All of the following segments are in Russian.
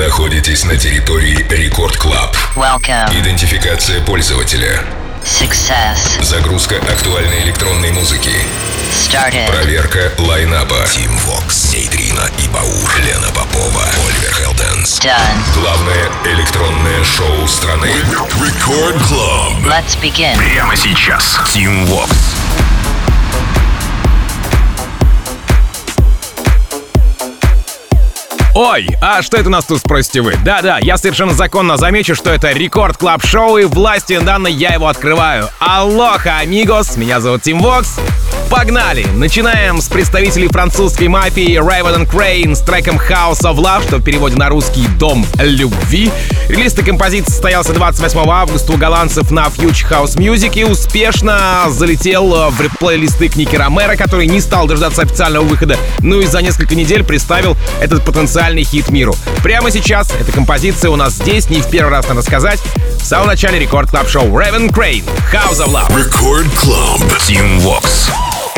находитесь на территории Record Club. Идентификация пользователя. Success. Загрузка актуальной электронной музыки. Started. Проверка лайнапа. Тим Вокс, Нейтрина и Баур. Лена Попова, Оливер Хелденс. Done. Главное электронное шоу страны. Record Club. Let's begin. Прямо сейчас. Тим Вокс. Ой, а что это у нас тут, спросите вы? Да-да, я совершенно законно замечу, что это рекорд клаб шоу и власти данной я его открываю. Алоха, амигос, меня зовут Тим Вокс. Погнали! Начинаем с представителей французской мафии Raven Crane с треком House of Love, что в переводе на русский «Дом любви». Релиз этой композиции состоялся 28 августа у голландцев на Future House Music и успешно залетел в плейлисты книги Ромера, который не стал дождаться официального выхода, ну и за несколько недель представил этот потенциальный хит миру. Прямо сейчас эта композиция у нас здесь, не в первый раз надо сказать, в самом начале рекорд клаб шоу Raven Crane House of Love. Record Club. Team Vox.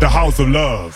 The house of love.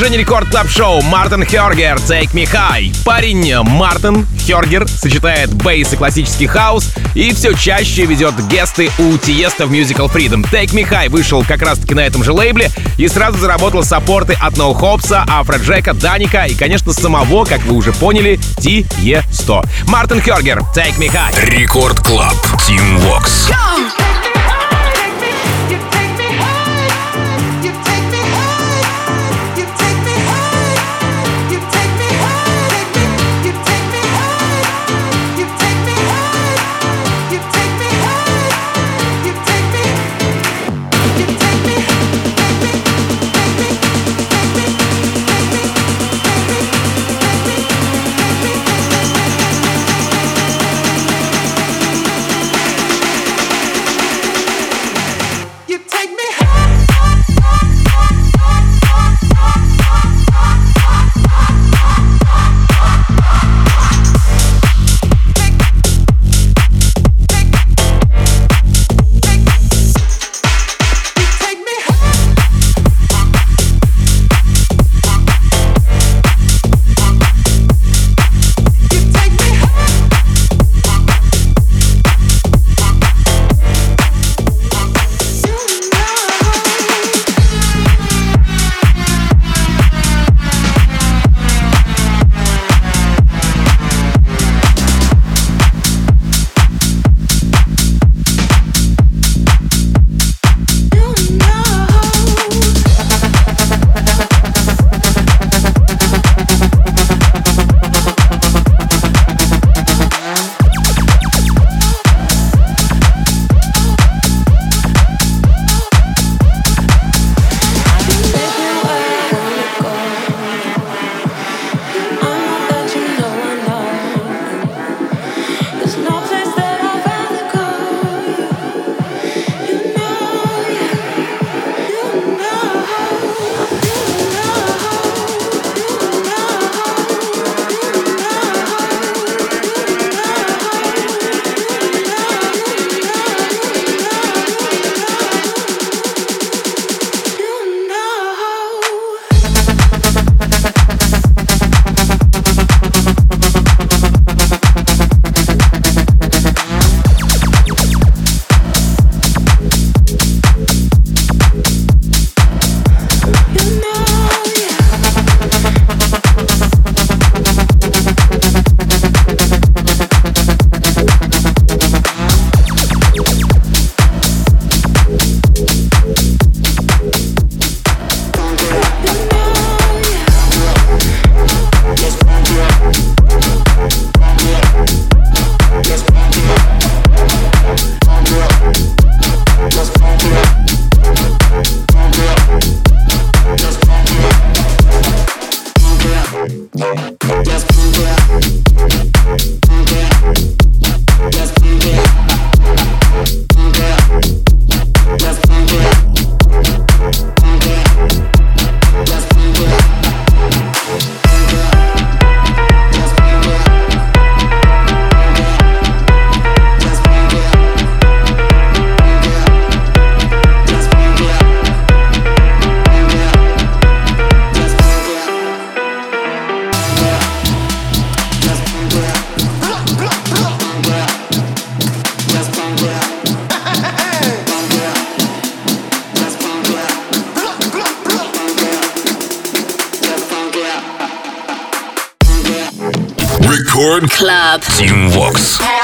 Продолжение Record Club шоу Мартин Хергер Take Me High. Парень Мартин Хергер сочетает bass и классический хаус и все чаще ведет guest ы у Тиесто в Musical Freedom. Take Me High вышел как раз таки на этом же лейбле и сразу заработал саппорты от No Hopes а, Афроджека, Даника и, конечно, самого, как вы уже поняли, Тиесто. Мартин Хергер Take Me High. Record Club. Тим Вокс. Come! Club. Teamworks.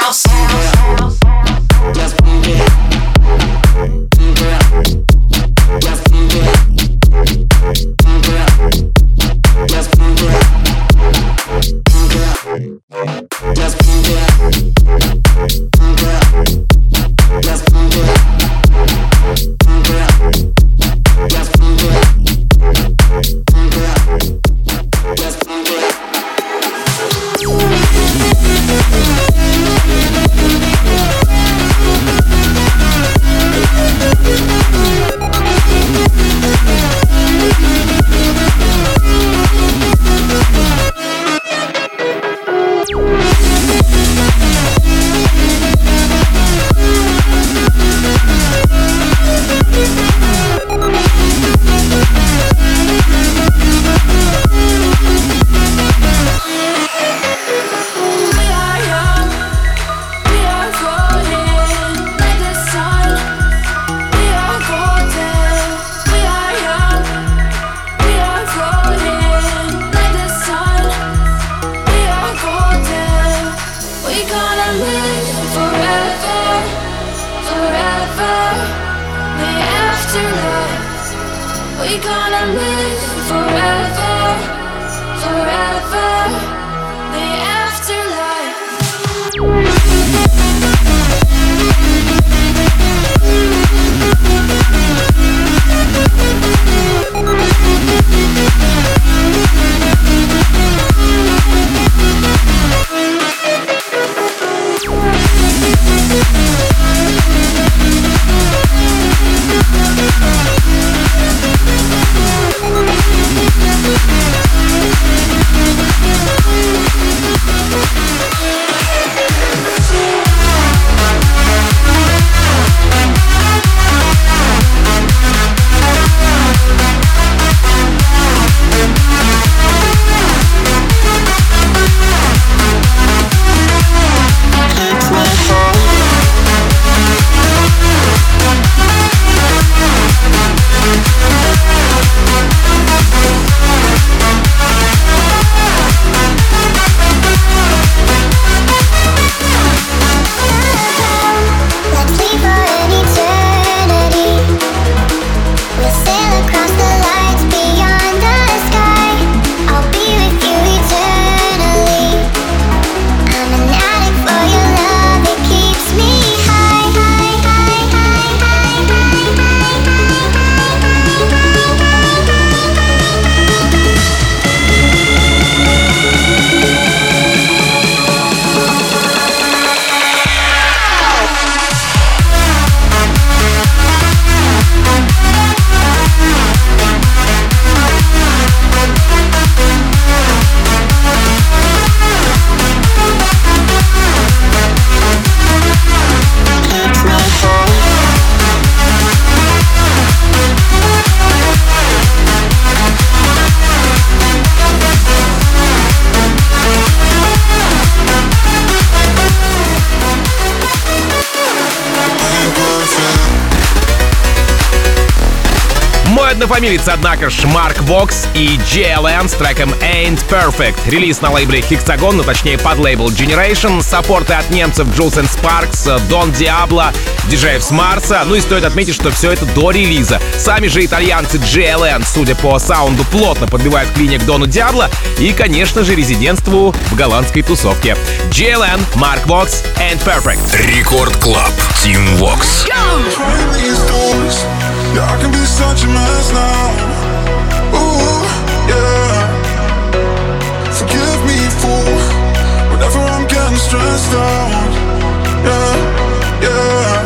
Однофамилец, однако ж, Марк Вокс и JLN с треком Ain't Perfect. Релиз на лейбле Hexagon, ну точнее подлейбл Generation. Саппорты от немцев Jewelz & Sparks, Don Diablo, диджеев с Марса. Ну и стоит отметить, что все это до релиза. Сами же итальянцы JLN, судя по саунду, плотно подбивают клинья к Дону Диабло и, конечно же, резидентству в голландской тусовке. JLN, Марк Вокс, Ain't Perfect. Record Club, Team Vox. Yeah, I can be such a mess now. Ooh, yeah. Forgive me for whenever I'm getting stressed out. Yeah, yeah.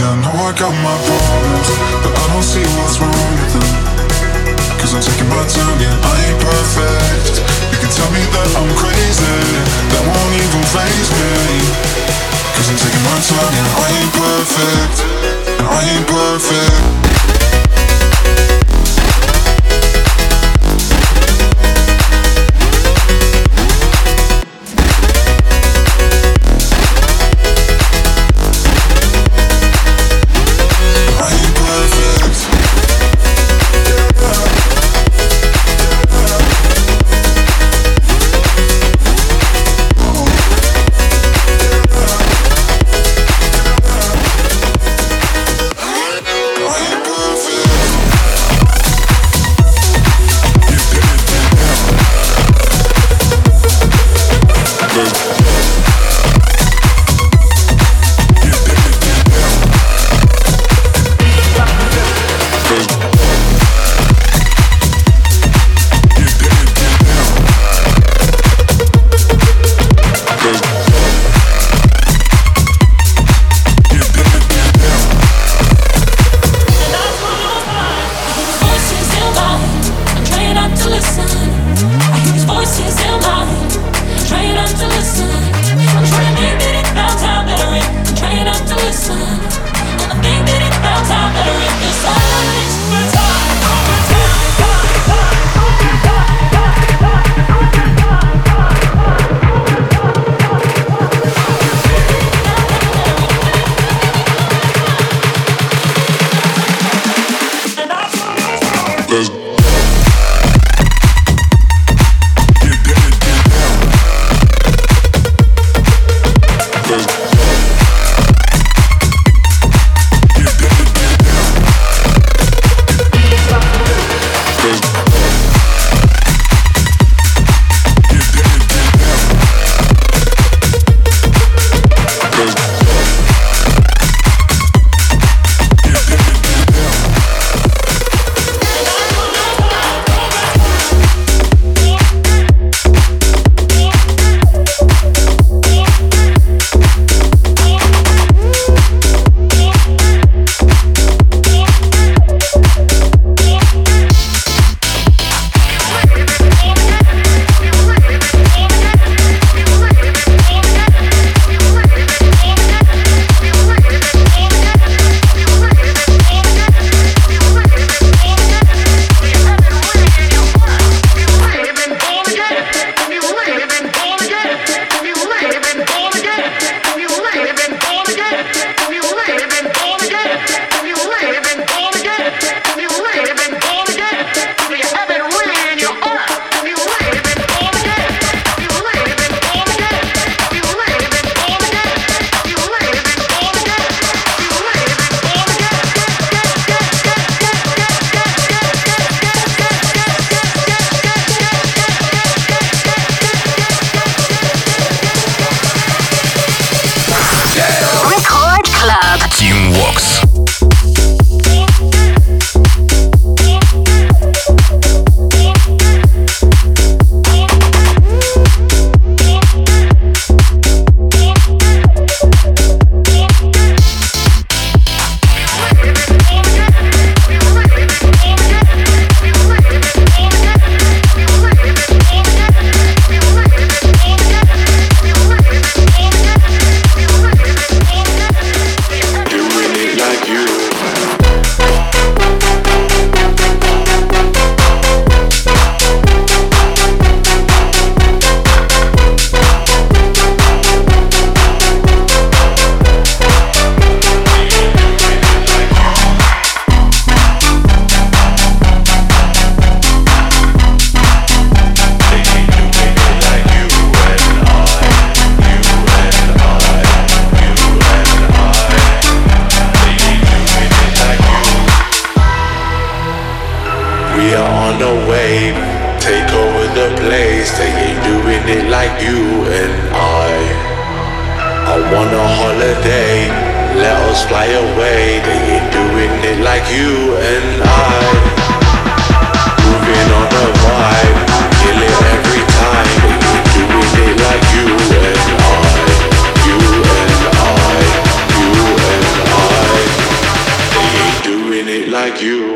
Yeah, I know I got my problems, but I don't see what's wrong with them. Cause I'm taking my time, yeah, I ain't perfect. You can tell me that I'm crazy, that won't even. Cause I'm taking my time, yeah, I ain't perfect I ain't perfect want a holiday, let us fly away, they ain't doing it like you and I. Moving on the vibe, kill it every time, they ain't doing it like you and I. You and I, you and I, they ain't doing it like you.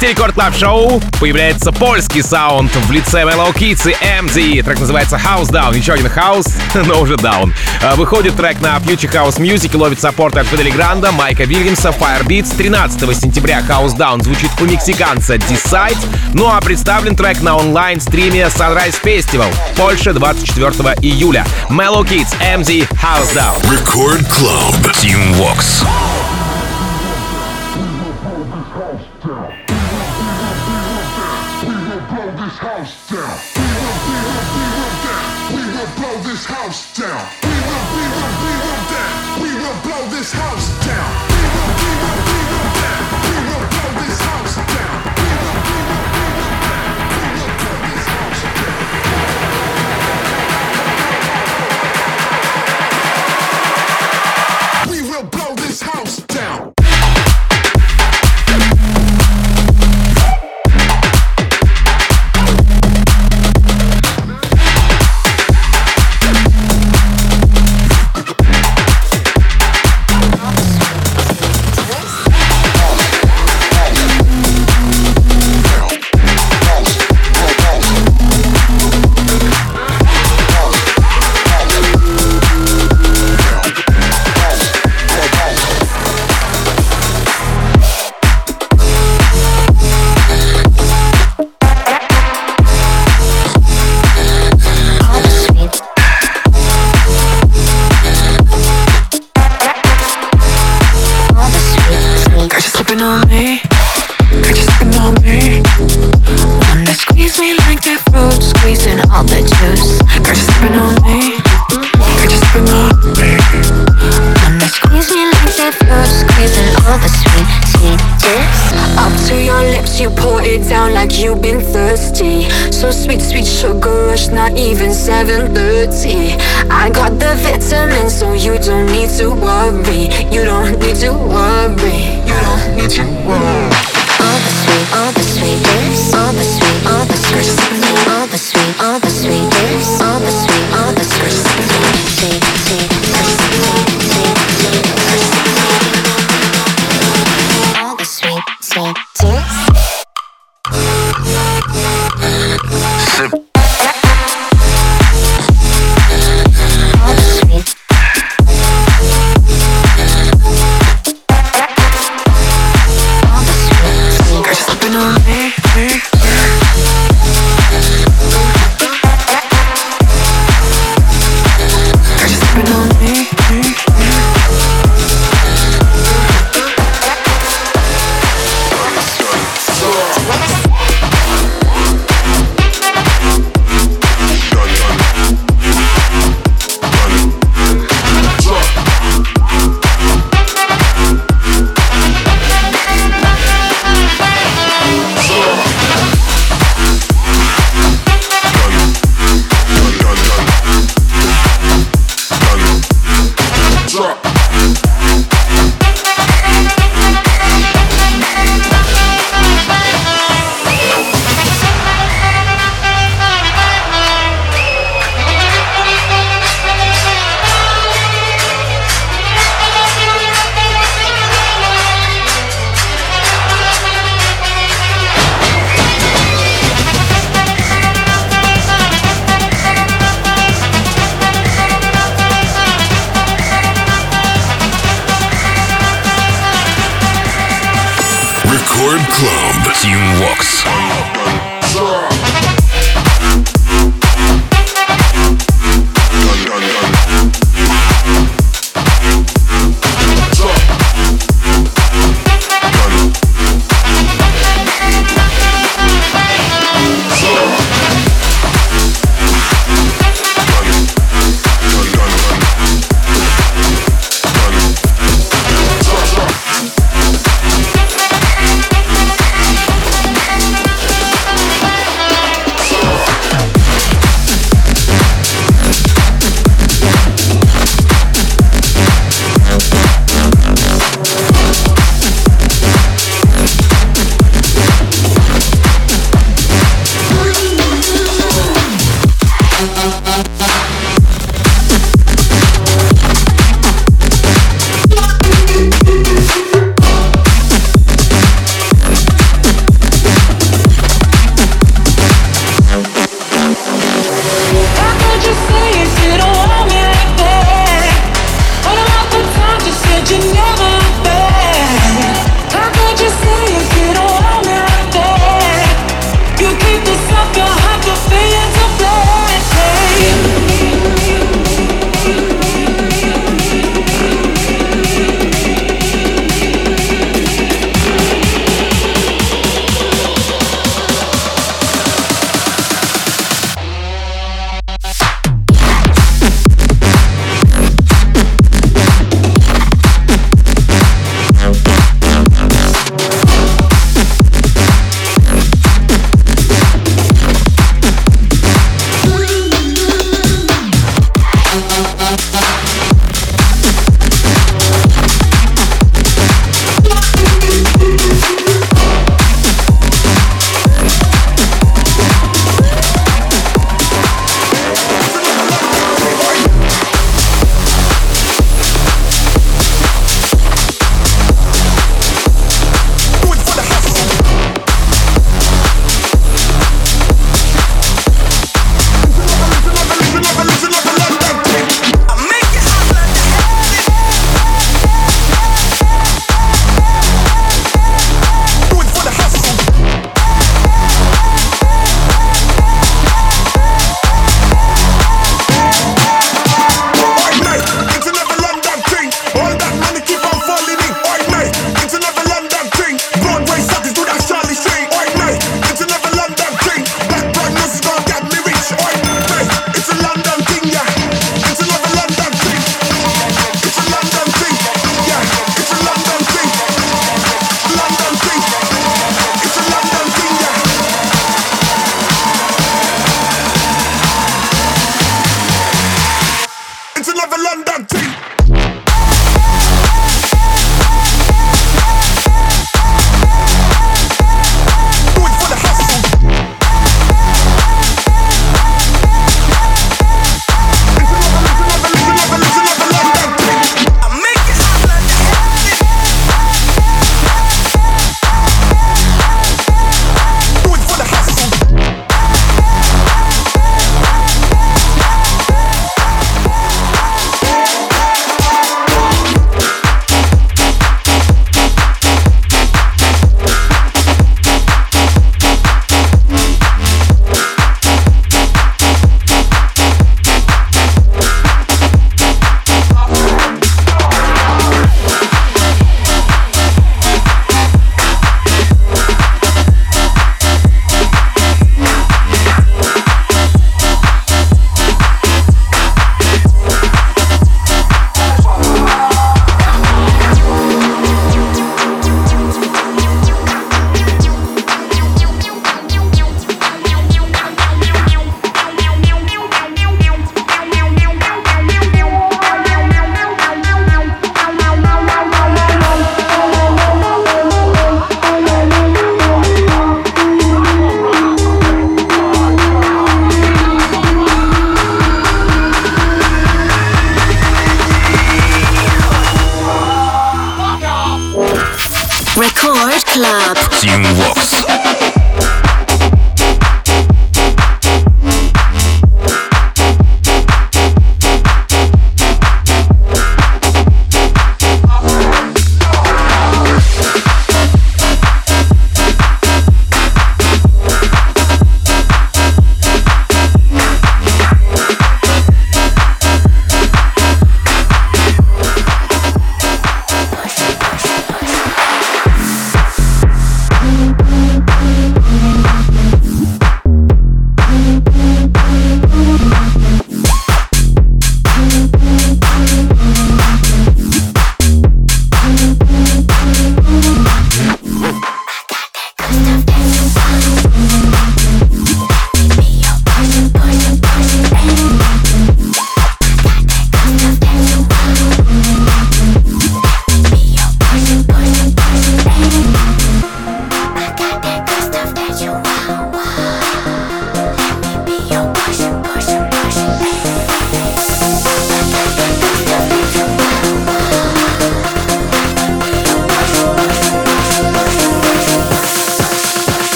Плейлисте Record Club Шоу появляется польский саунд в лице Mellow Kids и MD. Трек называется House Down. Еще один хаус, но уже даун. Выходит трек на Future House Music и ловит саппорт от Fedde Le Grand а, Майка Вильямса, Firebeats. 13 сентября House Down звучит у мексиканца Decide. Ну а представлен трек на онлайн-стриме Sunrise Festival в Польше 24 июля. Mellow Kids, MD, House Down. Record Club. Тим Вокс.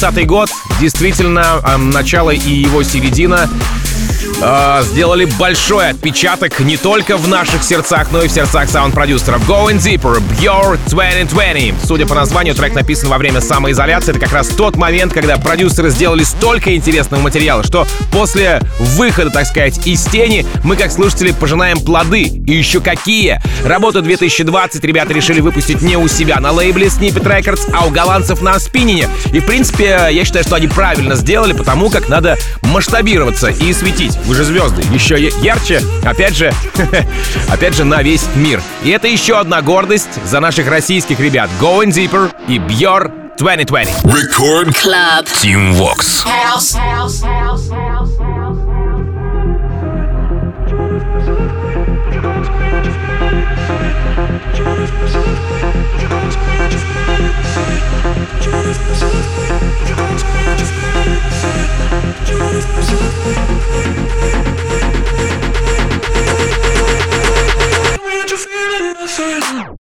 2020 год, действительно, начало и его середина э, сделали большой отпечаток не только в наших сердцах, но и в сердцах саунд-продюсеров. Going Deeper, Your 2020. Судя по названию, трек написан во время самоизоляции. Это как раз тот момент, когда продюсеры сделали столько интересного материала, что после выхода, так сказать, из тени, мы, как слушатели, пожинаем плоды. И еще какие! Работу 2020 ребята решили выпустить не у себя на лейбле Snippet Records, а у голландцев на спиннине. И, в принципе, я считаю, что они правильно сделали, потому как надо масштабироваться и светить. Вы же звезды. Еще ярче, опять же, опять же, на весь мир. И это еще одна гордость за наших российских ребят. Going Deeper и Björ 2020. Record Club. Team Vox. You I'm.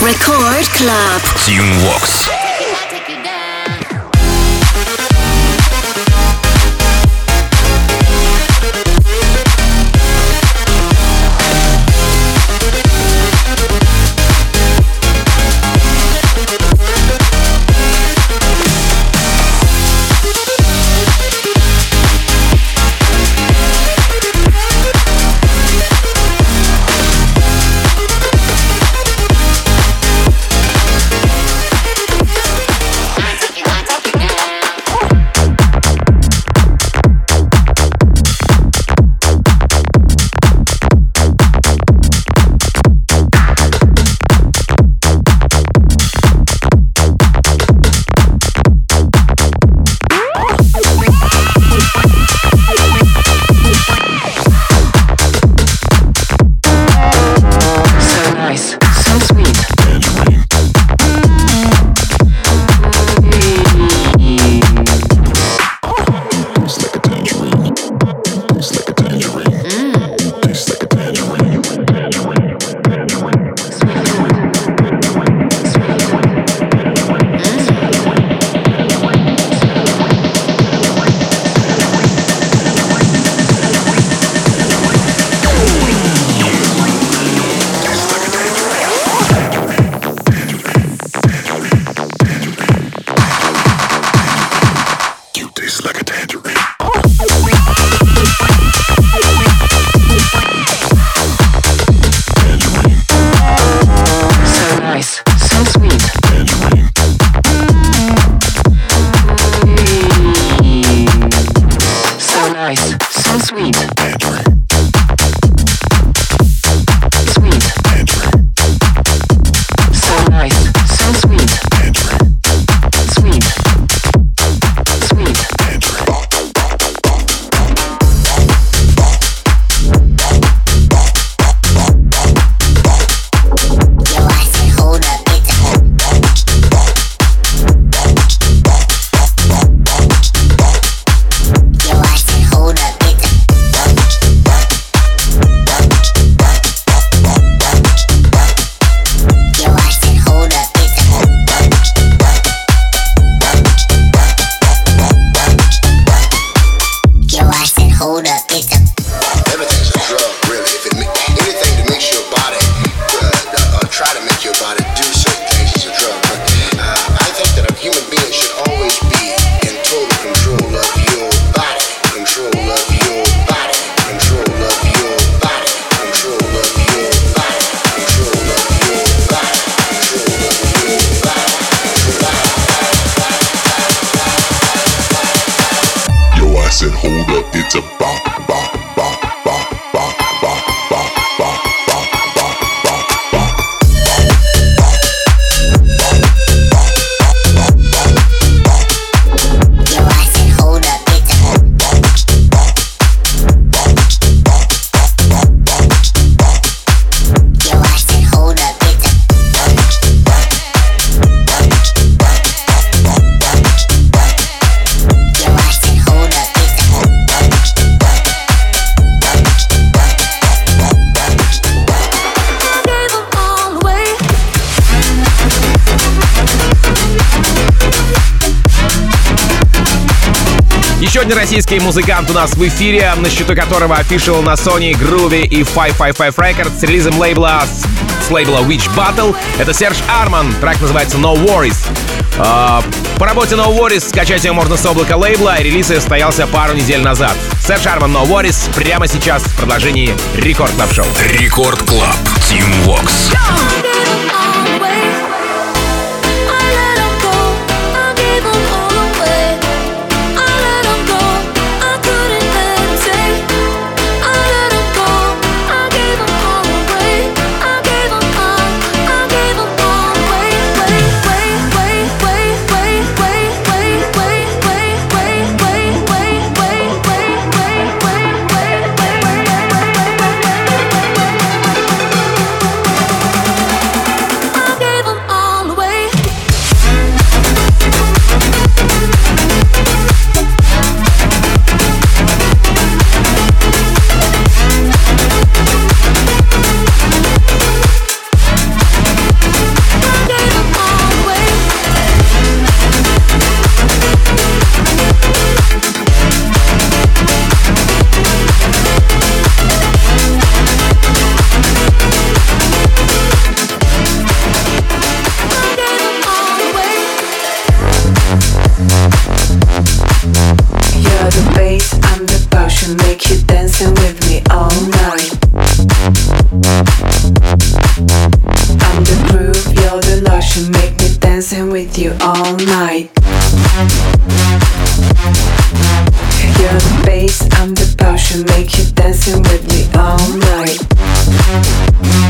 Record Club. Tune Walks. nice. Vox. Сегодня российский музыкант у нас в эфире, на счету которого official на Sony, Groovy и 555 Records с релизом лейбла с лейбла Witch Battle. Это Серж Арман, трек называется No Worries. Uh, по работе No Worries скачать ее можно с облака лейбла, релиз состоялся пару недель назад. Серж Арман No Worries прямо сейчас в продолжении Record Club Шоу. Record Club. Тим Вокс. lotion, dancing with me all night.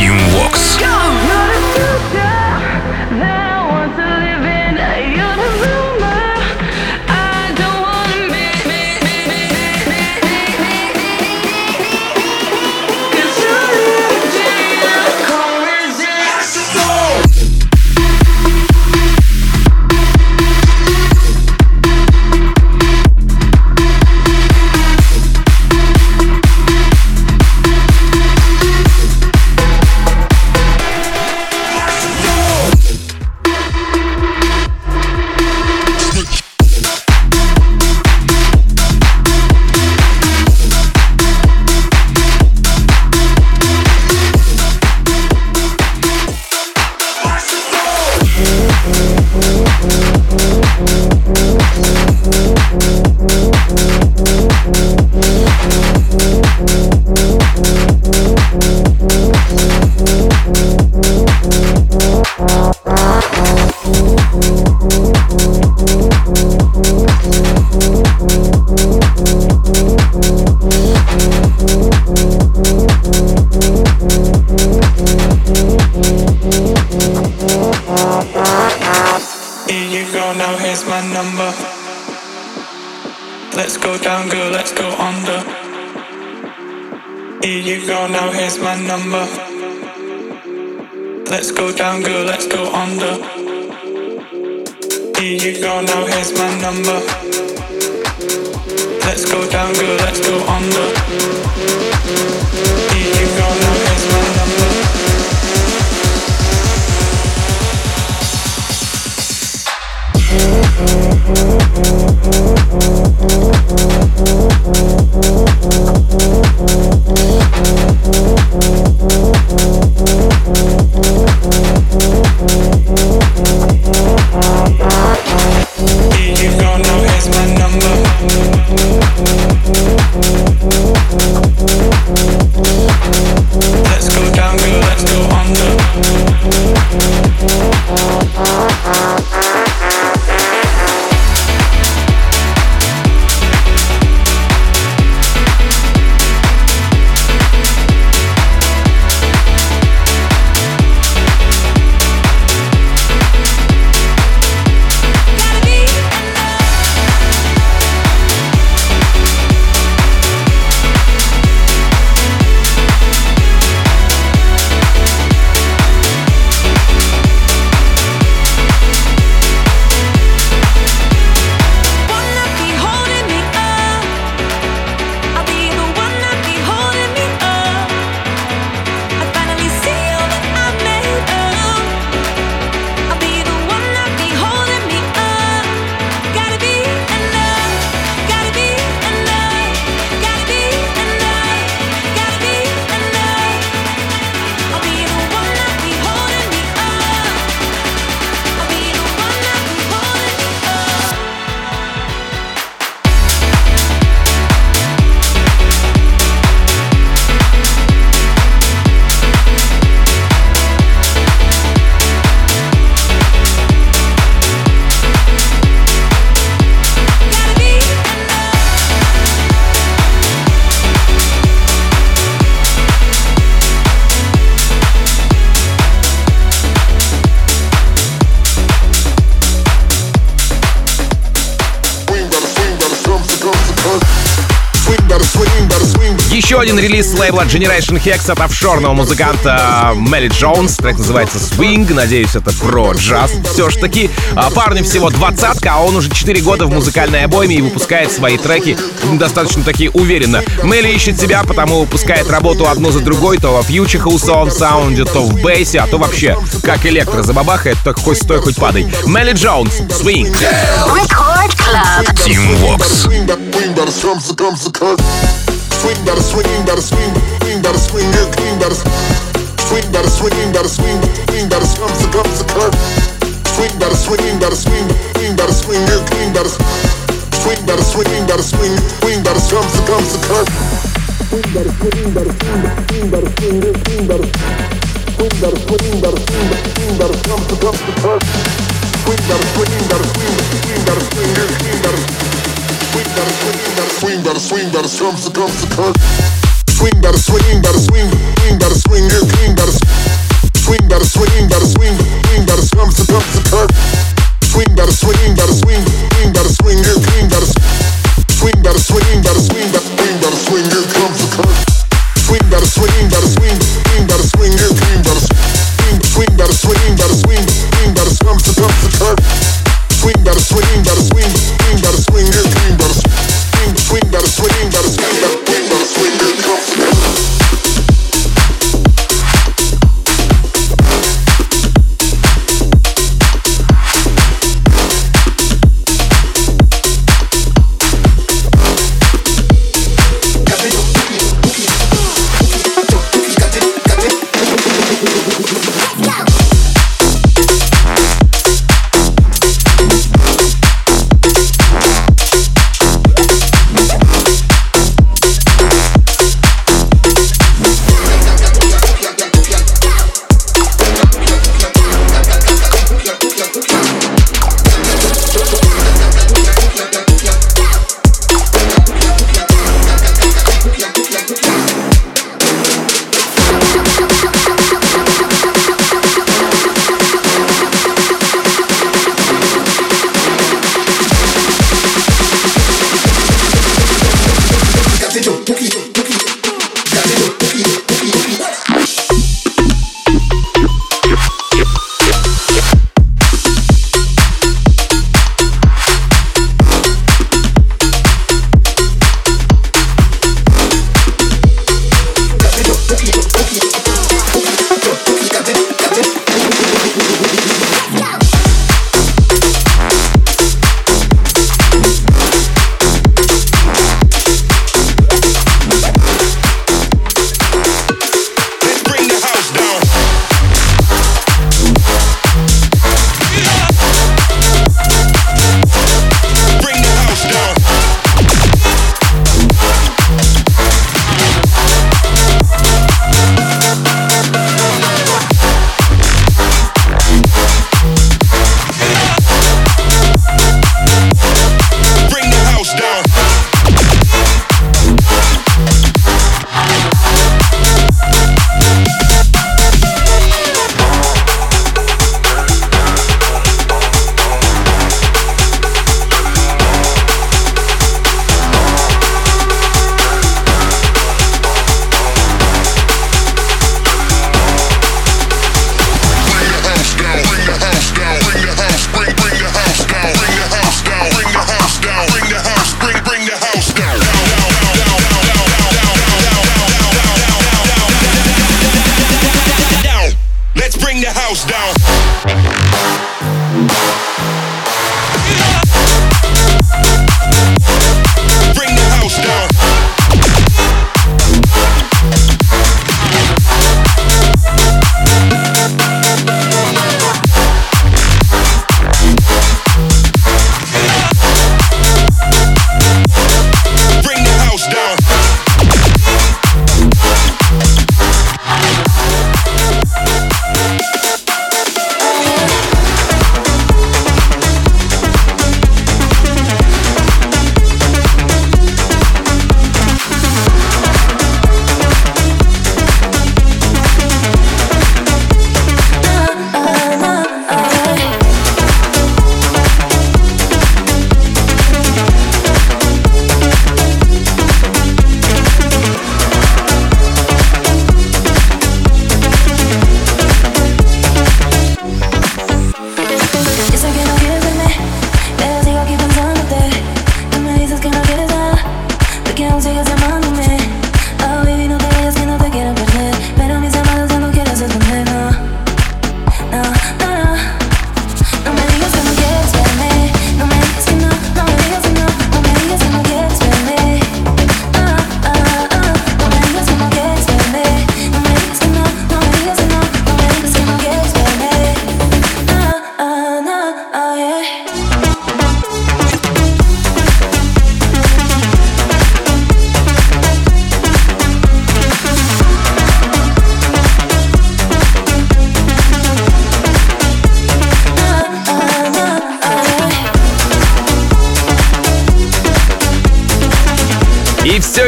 Team Vox. Еще один релиз с лейбла Generation Hex от офшорного музыканта Мелли Джонс. Трек называется Swing. Надеюсь, это про джаз. Все ж таки, а, парню всего двадцатка, а он уже 4 года в музыкальной обойме и выпускает свои треки достаточно таки уверенно. Мелли ищет себя, потому выпускает работу одну за другой, то во фьюче хаусовом саунде, то в бейсе, а то вообще как электро забабахает, так хоть стой, хоть падай. Мелли Джонс, Swing. Record Club. Team Vox. Swing, better swing, better swing, swing, better swing, yeah, clean, better swing, better swing, better swing, swing, better comes to comes to curve. Swing, better swing, better swing, swing, better swing, yeah, clean, better swing, better swing, better swing, swing, better comes to comes to curve. Swing, better swing, better swing, swing, better swing, yeah, clean, better swing, better swing, better swing, swing, better comes to comes to curve. Swing, better swing, better swing, swing, better swing, yeah, clean, better swing, gotta swing, gotta swing, gotta come to come to Swing, gotta swing, gotta swing, swing, gotta swing, and swing, gotta swing, gotta swing, gotta swing, swing, gotta come to come to curb. Swing, gotta swing, gotta swing, swing, gotta swing, and swing, gotta swing, gotta swing, gotta swing, gotta swing, gotta swing, and come to curb. Swing, gotta swing, gotta swing, swing, gotta swing, and swing, gotta swing, gotta swing, gotta swing, swing, gotta come to come to curb. Swing, gotta swing, gotta swing.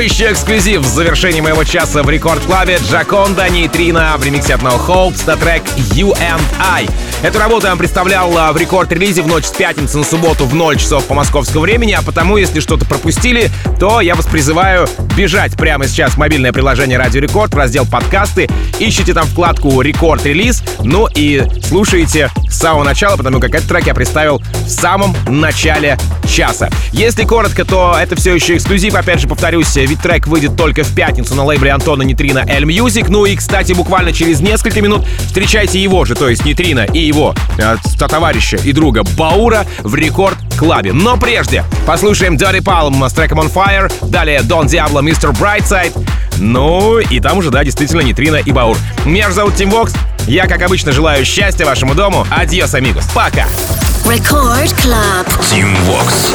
Еще эксклюзив в завершении моего часа в рекорд-клабе Джаконда Нейтрина в ремиксе от No Hopes на трек You and I. Эту работу я вам представлял а, в рекорд-релизе в ночь с пятницы на субботу в 0 часов по московскому времени, а потому, если что-то пропустили, то я вас призываю бежать прямо сейчас в мобильное приложение Радио Рекорд в раздел подкасты, ищите там вкладку рекорд-релиз, ну и слушайте с самого начала, потому как этот трек я представил в самом начале часа. Если коротко, то это все еще эксклюзив, опять же повторюсь, ведь трек выйдет только в пятницу на лейбле Антона Нитрина L Music, ну и, кстати, буквально через несколько минут встречайте его же, то есть Нитрина и его э, товарища и друга Баура в Record Club е. Но прежде послушаем Dirty Palm с треком On Fire, далее Don Diablo, Mr. Brightside, ну и там уже, да, действительно Нитрина и Баур. Меня зовут Тим Вокс, я, как обычно, желаю счастья вашему дому. Adiós, amigos. Пока! Record Club. Tune Walks.